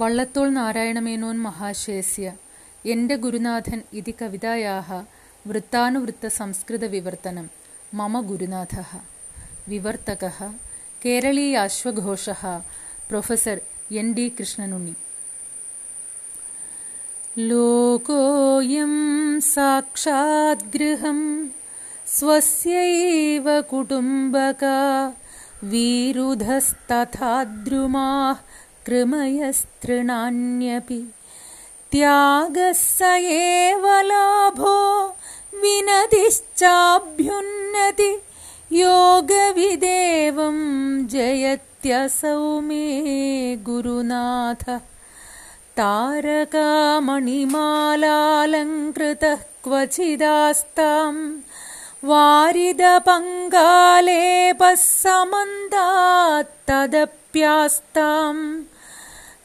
वल्लतोल् नारायणमेनोन् महाशयस्य एण्डे गुरुनाथन् इति कवितायाः वृत्तानुवृत्तसंस्कृतविवर्तनं मम गुरुनाथः विवर्तकः केरलीयाश्वघोषः प्रोफेसर् एन् डि कृष्णनुनि लोकोऽयं साक्षाद्गृहं स्वस्यैव कुटुम्बका वीरुधस्तथा द्रुमाः कृमयस्तृणान्यपि त्यागः स एव लाभो विनतिश्चाभ्युन्नति। योगविदेवं जयत्यसौ मे गुरुनाथ। तारकामणिमालालङ्कृतः क्वचिदास्ताम्। वारिदपङ्गालेपः समन्दात्तदप्यास्ताम्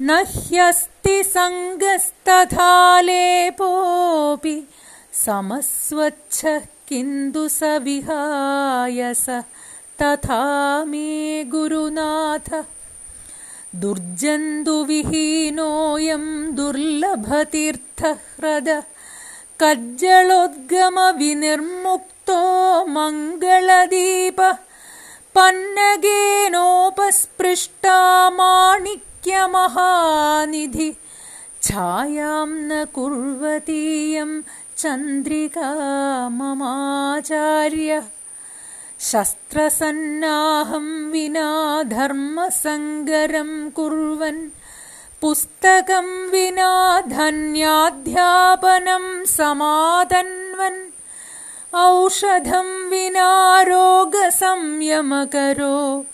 न ह्यस्ति सङ्गस्तथालेपोऽपि समस्वच्छः किन्तु स विहाय स तथा मे गुरुनाथ। दुर्जन्तुविहीनोऽयं दुर्लभतीर्थह्रद कज्जलोद्गमविनिर्मुक्तो मङ्गलदीपः। पन्नगेनोपस्पृष्टा माणिक्यमहानिधि छायां न कुर्वतीयं चन्द्रिका ममाचार्य। शस्त्रसन्नाहं विना धर्मसङ्गरं कुर्वन्। पुस्तकं विना धन्याध्यापनं समातन्वन् औषधं विना रोगसंयमकरो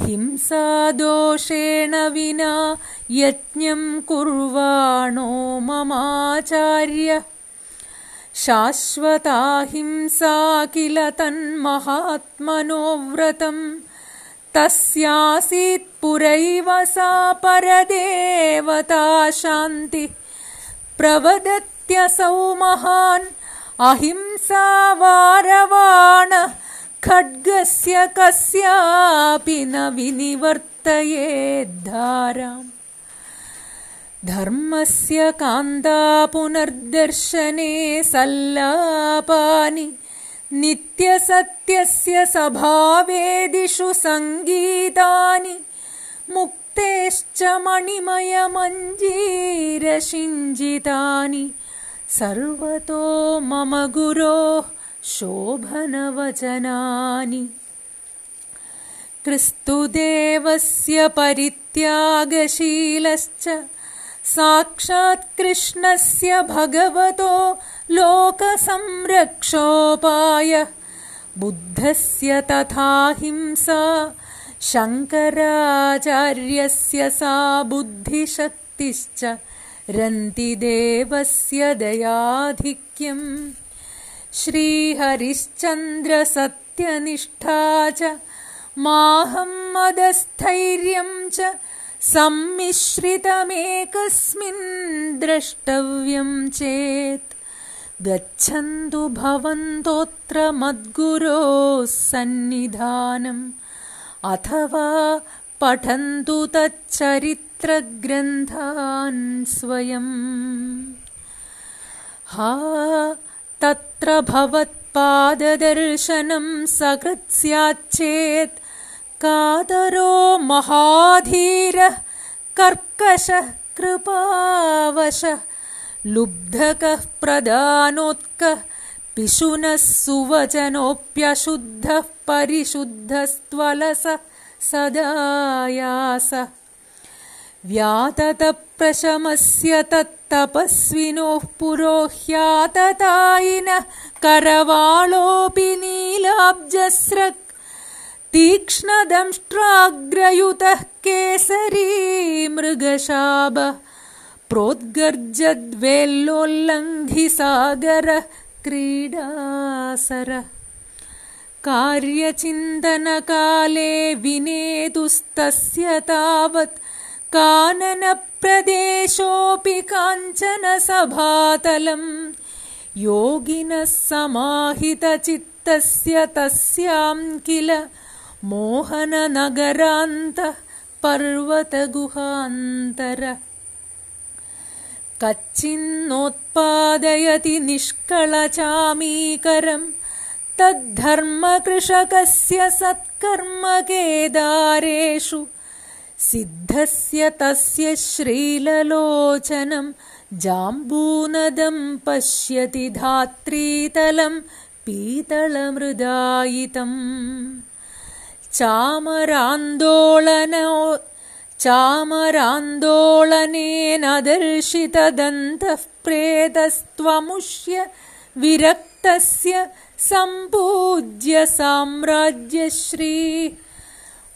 हिंसादोषेण विना यज्ञं कुर्वाणो ममाचार्य। शाश्वताहिंसा किल तन्महात्मनो व्रतम्। तस्यासीत् पुरैव सा परदेवता शान्तिः। प्रवदत्यसौ महान् अहिंसा वारवाण खड्गस्य कस्यापि न विनिवर्तयेद्धाराम् धर्मस्य कान्ता पुनर्दर्शने सल्लापानि नित्यसत्यस्य सभावेदिषु सङ्गीतानि मुक्तेश्च मणिमयमञ्जीरशिञ्जितानि। सर्वतो मम गुरोः शोभनवचनानि। क्रिस्तुदेवस्य परित्यागशीलश्च साक्षात् कृष्णस्य भगवतो लोकसंरक्षोपाय बुद्धस्य तथा हिंसा शङ्कराचार्यस्य सा बुद्धिशक्तिश्च रन्तिदेवस्य दयाधिक्यम् श्रीहरिश्चन्द्रसत्यनिष्ठा च माहम्मदस्थैर्यं च सम्मिश्रितमेकस्मिन् द्रष्टव्यं चेत्। गच्छन्तु भवन्तोऽत्र मद्गुरोः सन्निधानम् अथवा पठन्तु तच्चरित्रग्रन्थान् स्वयम्। हा तत्र भवत्पाददर्शनं सकृत् स्याच्चेत्। कादरो महाधीरः कर्कशः कृपावशः। लुब्धकः प्रदानोत्कः पिशुनः सुवचनोऽप्यशुद्धः परिशुद्धस्त्वलस सदायास। व्याततप्रशमस्य तत्तपस्विनोः पुरोह्याततायिनः करवाळोऽपि नीलाब्जस्रक् तीक्ष्णदंष्ट्राग्रयुतः केसरी मृगशाब प्रोद्गर्जद्वेल्लोल्लङ्घिसागरः क्रीडासर कार्यचिन्तनकाले विनेतुस्तस्य तावत् काननप्रदेशोऽपि काञ्चन सभातलम् योगिनः समाहितचित्तस्य तस्यां किल मोहननगरान्तः पर्वतगुहान्तर कच्चिन्नोत्पादयति निष्कळचामीकरम् तद्धर्मकृषकस्य सत्कर्मकेदारेषु सिद्धस्य तस्य श्रीललोचनम् जाम्बूनदम् पश्यति धात्रीतलम् पीतलमृदायितम् चामरान्दोलनो चामरान्दोलनेन दर्शितदन्तः प्रेतस्त्वमुष्य विरक्तस्य सम्पूज्य साम्राज्यश्री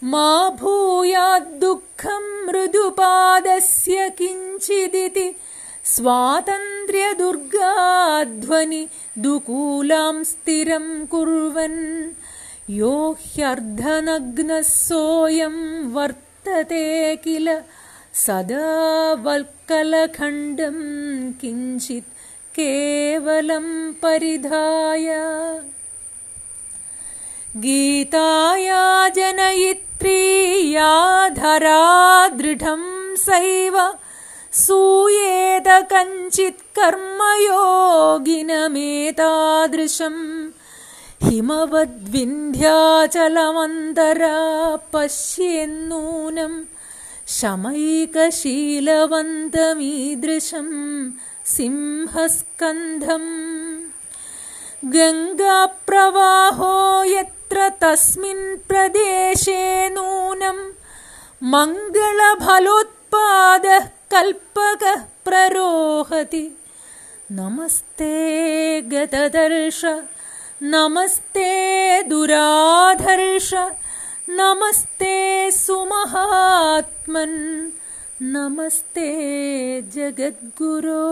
मा भूयाद्दुःखम् मृदुपादस्य किञ्चिदिति। स्वातन्त्र्यदुर्गाध्वनि दुकूलां स्थिरं कुर्वन्। यो ह्यर्धनग्नः सोऽयं वर्तते किल? सदा वल्कलखण्डं किञ्चित् केवलं परिधाय। गीताया जनयित्री या धरा दृढं सैव सूयेत कञ्चित् कर्मयोगिनमेतादृशम् हिमवद्विन्ध्याचलमन्तरा पश्येन्नूनम् शमैकशीलवन्तमीदृशम् सिंहस्कन्धम्। गङ्गाप्रवाहो यत्र तस्मिन् प्रदेशे नूनम् मङ्गलफलोत्पादः कल्पकः प्ररोहति। नमस्ते गतदर्श। नमस्ते दुराधर्ष नमस्ते सुमहात्मन्। नमस्ते जगद्गुरो